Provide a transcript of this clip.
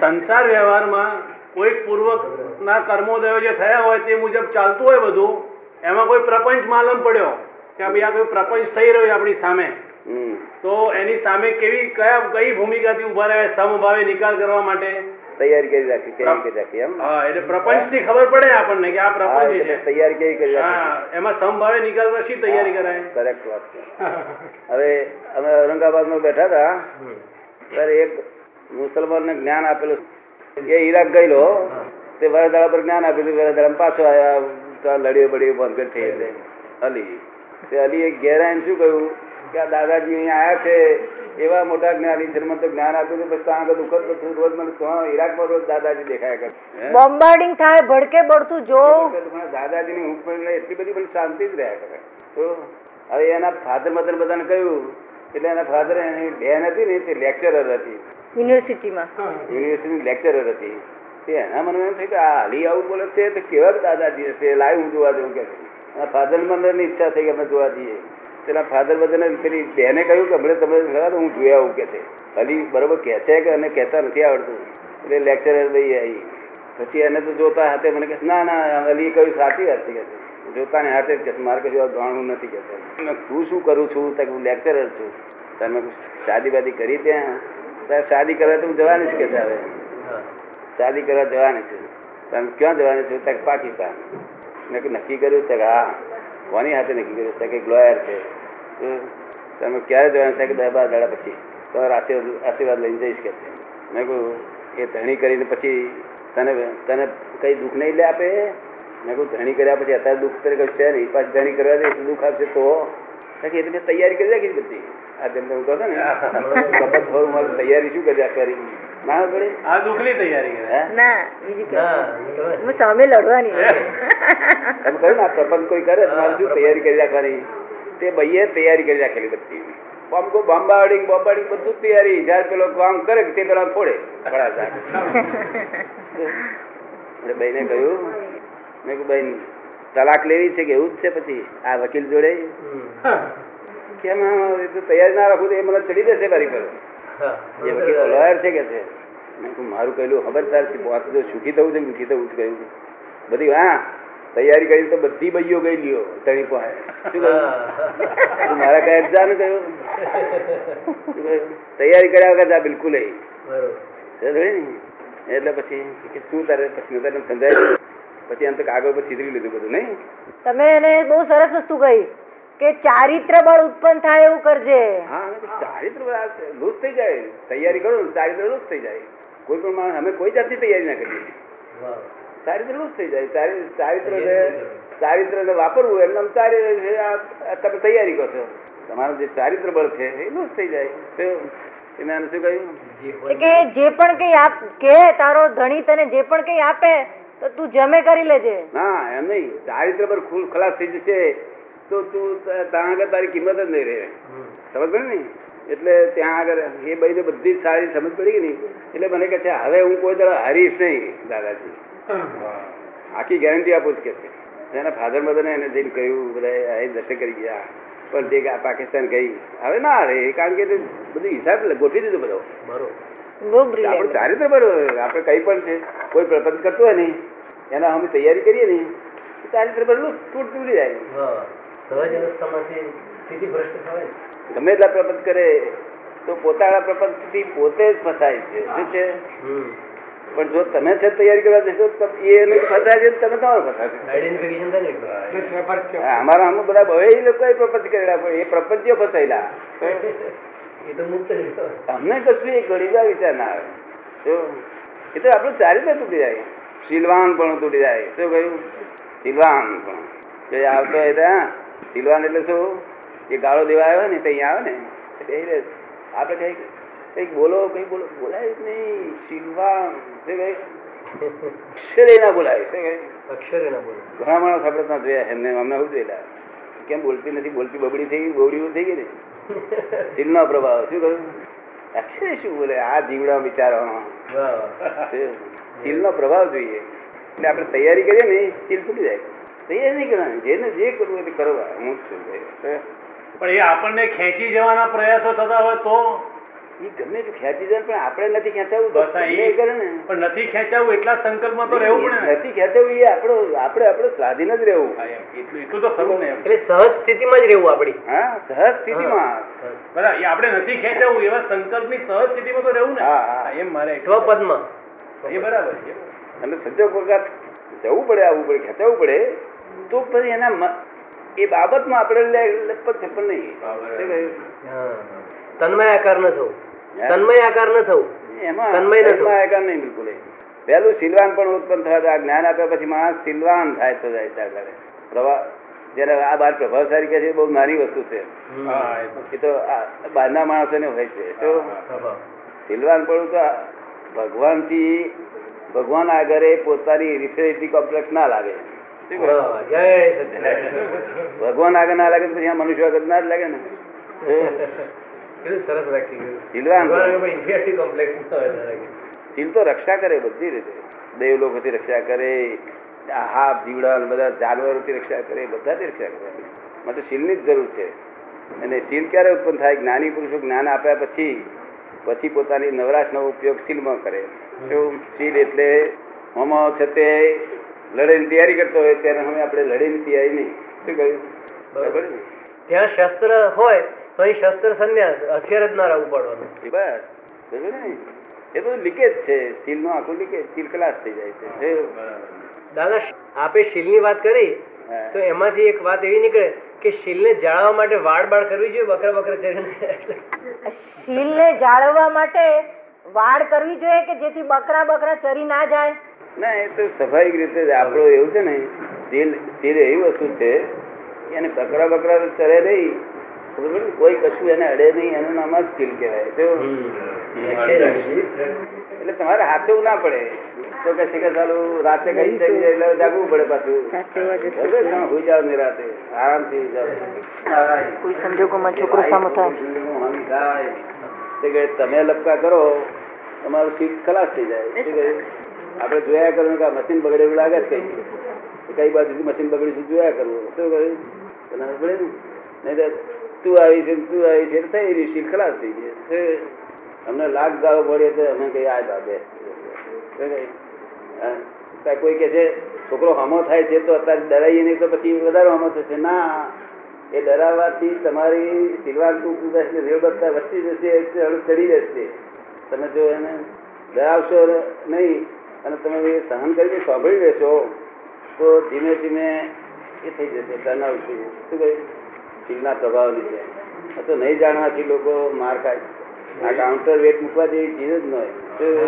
સંસાર વ્યવહારમાં કોઈ પૂર્વકના કર્મોદયો જે થયા હોય તે મુજબ ચાલતું હોય બધું એમાં કોઈ પ્રપંચ માલમ પડ્યો કે ભાઈ આ કોઈ પ્રપંચ થઈ રહ્યો આપણી સામે. તો એની સામે કેવી કયા કઈ ભૂમિકાથી ઊભા રહે સમભાવે નિકાલ કરવા માટે? તૈયારી કરી રાખી કેવી કરી રાખી એમ? હા એટલે પ્રપંચથી ખબર પડે આપણને કે આ પ્રપંચ છે. તૈયારી કેવી કરી રાખી? હા એમાં સમભાવે નિકાલ કરવા શી તૈયારી કરાય. કરેક્ટ વાત છે. હવે અમે ઔરંગાબાદમાં બેઠા હતા. ત્યારે એક મુસલમાનને જ્ઞાન આપેલું. એ ઈરાક ગયેલો તે વરદાળા પર જ્ઞાન આપેલું વરદાળા પાછો આવ્યા તો લડીઓ બડીઓ બંધ થઈ જાય અલી તે અલીએ ઘેરાઈને શું કહ્યું? કે આ દાદાજી અહીંયા આવ્યા છે એવા મોટા જ્ઞાની જન્મ તો જ્ઞાન આપ્યું પછી ત્યાં આગળ દુઃખદ બધું રોજ મને ઈરાકમાં રોજ દાદાજી દેખાયા કરે. બોમ્બાર્ડિંગ થાય ભડકે પડતું જો દાદાજી દાદાજીની ઊંઘ એટલી બધી પણ શાંતિ જ રહ્યા કરે. તો હવે એના ફાધર મધર બધાને કહ્યું એટલે એના ફાધર એની બેન હતી ને તે લેક્ચરર હતી. યુનિવર્સિટીમાં યુનિવર્સિટી લેક્ચરર હતી. તે એના મને એમ થયું કે આ હાલી આવું બોલે છે તો કેવા દાદાજી હશે? લાઈવ હું જોવા જવું કે. એના ફાધર મને ઈચ્છા થઈ કે અમે જોવા જઈએ. તેના ફાધર બધાને પેલી બેને કહ્યું કે હમણાં તમે ખરા હું જોઈ આવું કે છે. હલી બરોબર કહે છે કે અને કહેતા નથી આવડતું. એટલે લેક્ચરર ભાઈ આવી. પછી એને તો જોતા હાથે મને કે ના ના અલી કહ્યું સાચી વાત છે કે છે. જોતાને હાથે જ કે મારે કશું જાણવું નથી કે મેં હું શું કરું છું? તો હું લેક્ચરર છું. તમે શાદી બાદી કરી ત્યાં? ત્યારે શાદી કરવા તો હું જવાની જ કહેતા હવે. શાદી કરવા જવાની છે. તમે ક્યાં જવાની છું? ત્યાં પાકિસ્તાન. મેં નક્કી કર્યું? છે કે હા. કોની હાથે નક્કી કર્યું? છે કે લોયર છે. તમે ક્યારે જવાનું? છે કે દસ બાર દાડા પછી. તો આશીર્વાદ આશીર્વાદ લઈને જઈશ કે મેં કહ્યું એ ધણી કરીને પછી તને તને કઈ દુઃખ નહીં લે આપે? મેં કહું ધણી કર્યા પછી અત્યારે દુઃખ તરીકે છે નહીં. પાછી ધણી કરવા દે દુઃખ આપશે તો. કે તમે તૈયારી કરી રાખી બધી. આ જેમ તમે કહો છો ને કપટ ભરું મારી તૈયારી શું કરી કરી ના પડે? આ દુઃખની તૈયારી કરે. ના બીજી હું સામે લડવાની. તમે કહ્યું ને આ પ્રપંચ કોઈ કરે તો મારે શું તૈયારી કરી રાખવાની? તે ભાઈએ તૈયારી કરી રાખેલી બધી. આમ કો બોમ્બાર્ડિંગ બોમ્બાર્ડિંગ બધું તૈયારી. જ્યારે પેલો કામ કરે તે પેલા ફોડે. ફળાદાર. એટલે ભાઈને કહ્યું મેં કહ્યું ભાઈ તલાક લેવી છે કે એવું જ છે પછી? આ વકીલ જોડે? કેમ તૈયાર એ તો તૈયારી ના રાખું તો એ મને ચડી દેશે મારી પર. એ વકીલ લોયર છે કે છે? મેં કહું મારું કહેલું ખબરદાર છે બોસ જો સુખી થવું છે દુઃખી થવું છે. કહ્યું બધી હા તૈયારી કરી તો બધી બૈયો ગઈ લ્યો તણી પાસે શું કહ્યું? મારા કઈ અડધા કહ્યું? તૈયારી કર્યા વગર જા બિલકુલ નહીં એટલે પછી શું તારે પછી તને સમજાય પછી અંત કાગળ પર છીતરી લીધું બધું નહીં? તમે એને બહુ સરસ વસ્તુ કહી કે ચારિત્ર બળ ઉત્પન્ન થાય એવું કરજે. હા ચારિત્ર લૂઝ થઈ જાય. તૈયારી કરો ચારિત્ર લૂઝ થઈ જાય. કોઈ પણ માણસ અમે કોઈ જાતની તૈયારી ના કરીએ. ચારિત્ર લૂઝ થઈ જાય. ચારિત્ર ચારિત્ર વાપરવું એમને ચારિ તમે તૈયારી કરો છો. તમારું જે ચારિત્ર બળ છે એ લૂઝ થઈ જાય. એને શું કહ્યું? કે જે પણ કઈ આપ કે તારો ધણી તને જે પણ કઈ આપે તો તું જમે કરી લેજે. ના એમ નહીં. ચારિત્ર પર ખુલ ખલાસ થઈ જશે તો તું ત્યાં આગળ તારી કિંમત જ નહીં રહે. સમજ પડી ને? એટલે ત્યાં આગળ એ બધી બધી જ સારી સમજ પડી ગઈ ને. એટલે મને કહે છે હવે હું કોઈ તરફ હારીશ નહીં દાદાજી. આખી ગેરંટી આપું જ કે છે. એના ફાધર મધરને એને જઈને કહ્યું બધા અહીં દર્શન કરી ગયા. પણ જે પાકિસ્તાન ગઈ હવે ના રે કારણ કે તે બધું હિસાબ ગોઠવી દીધું બધો. બહુ આપણું ચારિત્ર બરોબર આપણે કઈ પણ છે કોઈ પ્રપંચ કરતો હોય નહીં. એના અમે તૈયારી કરીએ નહીં. ચારિત્ર બરોબર તૂટ તૂટી જાય. ગમે એટલા પ્રપંચ કરે તો પોતાના પ્રપંચથી પોતે જ ફસાય છે. શું છે? પણ જો તમે છે તૈયારી કરવા જશો તો એને ફસાય છે તમે તમારો ફસાશે અમારા આમ બધા બહુ એ લોકો પ્રપંચ કરેલા પણ એ પ્રપંચીઓ ફસાયેલા. એ તો મુક્ત અમને કશું એક ઘડીજા વિચાર ના આવે. તો એ તો આપણું ચારિત્ર તૂટી જાય. શીલવાન પણ તૂટી જાય. શું કહ્યું શીલવાન પણ. કે આવતો હોય ત્યાં શીલવાન એટલે શું? એ ગાળો દેવા આવ્યો ને ત્યાં આવે ને. એ આપણે કઈ કંઈક બોલો કઈ બોલો. બોલાય જ નહીં. શીલવાન શું અક્ષરે ના બોલાય. અક્ષરે ના બોલાય. ઘણા માણસ આપણે ત્યાં જોયા એમને અમને શું જોયેલા? કેમ બોલતી નથી? બોલતી બબડી થઈ ગઈ બોવડી થઈ ગઈ ને. દિલનો પ્રભાવ. શું કહ્યું? અક્ષરે શું બોલે? આ જીવડા વિચારવામાં જીલ નો પ્રભાવ જોઈએ. એટલે આપણે તૈયારી કરીએ ને જીલ ફૂટી જાય. તૈયારી નહીં કરવાની. જેને જે કરવું હોય તે કરવા હું જ છું. પણ એ આપણને ખેંચી જવાના પ્રયાસો થતા હોય તો એ ગમે તે ખેંચી જાય પણ આપણે નથી ખેંચાવું. બસ એ કરે ને. પણ નથી ખેંચાવું એટલા સંકલ્પમાં તો રહેવું પડે ને. નથી ખેંચાવું એ આપણો આપણે આપણે સ્વાધીન જ રહેવું. એમ. એટલું એટલું તો ખરું ને એટલે સહજ સ્થિતિમાં જ રહેવું આપણી. હા સહજ સ્થિતિમાં. બરાબર એ આપણે નથી ખેંચાવું એવા સંકલ્પની સહજ સ્થિતિમાં તો રહેવું ને. હા, એમ મારે. સ્વપદમાં. એ બરાબર છે અને સંજોગ વખત જવું પડે આવવું પડે ખેંચાવવું પડે તો પછી એના એ બાબતમાં આપણે લગભગ છપ્પન નહીં. બરાબર. શું કહ્યું? હા. તન્મય આકાર ન થવું? તન્મય આકાર ન થવું. એમાં તન્મય ન એકાંત નહીં બિલકુલ એ. પહેલું સિલવાન પણ ઉત્પન્ન થવા દે. આ જ્ઞાન આપ્યા પછી માણસ સિલવાન થાય તો જાય ત્યાં આગળ પ્રવાહ જયારે આ બાર પ્રભાવશાળી કહે છે બહુ નાની વસ્તુ છે. એ તો. એ તો આ બહારના માણસોને હોય છે. તો સિલવાન પણ તો ભગવાનથી ભગવાન આગળ એ પોતાની રિફેરિટી કોમ્પ્લેક્સ ના લાગે. ભગવાન આગળ ના લાગે તો પછી આ મનુષ્ય આગળ ના જ લાગે ને. કેટલું સરસ ન. શીલ તો રક્ષા કરે બધી રીતે. દેવ લોકોથી રક્ષા કરે હાફ જીવડા ને બધા જાનવરોથી રક્ષા કરે બધાથી રક્ષા કરે. માટે શીલની જ જરૂર છે. અને શીલ ક્યારે ઉત્પન્ન થાય? જ્ઞાની પુરુષો જ્ઞાન આપ્યા પછી પછી પોતાની નવરાશનો ઉપયોગ શીલમાં કરે. શું? શીલ એટલે આમાં છે તે લડાઈની તૈયારી કરતો હોય ત્યારે અમે આપણે લડાઈની તૈયારી નહીં. શું કહ્યું? બરાબર ને? ત્યાં શસ્ત્ર હોય તો અહીં શસ્ત્ર સંન્યાસ હથિયાર જ ના રહેવું પડવાનું બસ. ને એ તો લીકેજ છે. શીલનું આખું લીકેજ સ્ટીલ ક્લાસ થઈ જાય છે. દાદા આપે શીલની વાત કરી તો એમાંથી એક વાત એવી નીકળે કે શીલને જાળવવા માટે વાળ બાળ કરવી જોઈએ બકરા બકરા શીલ ને જાળવવા માટે વાળ કરવી જોઈએ કે જેથી બકરા બકરા ચરી ના જાય? ના એ તો સ્વાભાવિક રીતે આપણો એવું છે ને સ્ટીલ સ્ટીલ એવી વસ્તુ છે કે એને બકરા બકરા તો ચરે નહીં? કોઈ કશું એને અડે નહીં એનું નામ જ સ્કિલ કહેવાય. તો એટલે તમારે હાથે ના પડે. તો કે છે કે ચાલુ રાતે કઈ થઈ જાય એટલે જાગવું પડે પાછું. બરાબર? તમે હુઈ જાઓ નિરાતે આરામથી જાવ કોઈ સંજોગોમાં છોકરો સામો થાય. તે કે તમે લપકા કરો તમારું સીટ ખલાસ થઈ જાય. આપણે જોયા કરવું કે મશીન બગડે એવું લાગે જ કઈ? કઈ બાજુથી મશીન બગડ્યું છે જોયા કરવું. શું કહ્યું ને? નહીં તો આવી છે તું આવી છે થઈ સીટ ખલાસ થઈ શું? અમને લાખ ગાળો પડે તો અમે કઈ આ બાબે. કાંઈ કે છે છોકરો હમો થાય છે તો અત્યારે ડરાઈએ નહીં તો પછી વધારે હમો થશે. ના. એ ડરાવવાથી તમારી સિલવાન ટૂંકું થશે રેવબત્તા વધતી જશે હળું ચડી જશે. તમે જો એને ડરાવશો નહીં અને તમે એ સહન કરીને સાંભળી લેશો તો ધીમે ધીમે એ થઈ જશે શું શું કહ્યું? શીલના પ્રભાવ લીધે. આ તો નહીં જાણવાથી લોકો માર ખાય આ કાઉન્ટર વેટ મૂકવા જેવી ચીજ જ ન હોય. શું?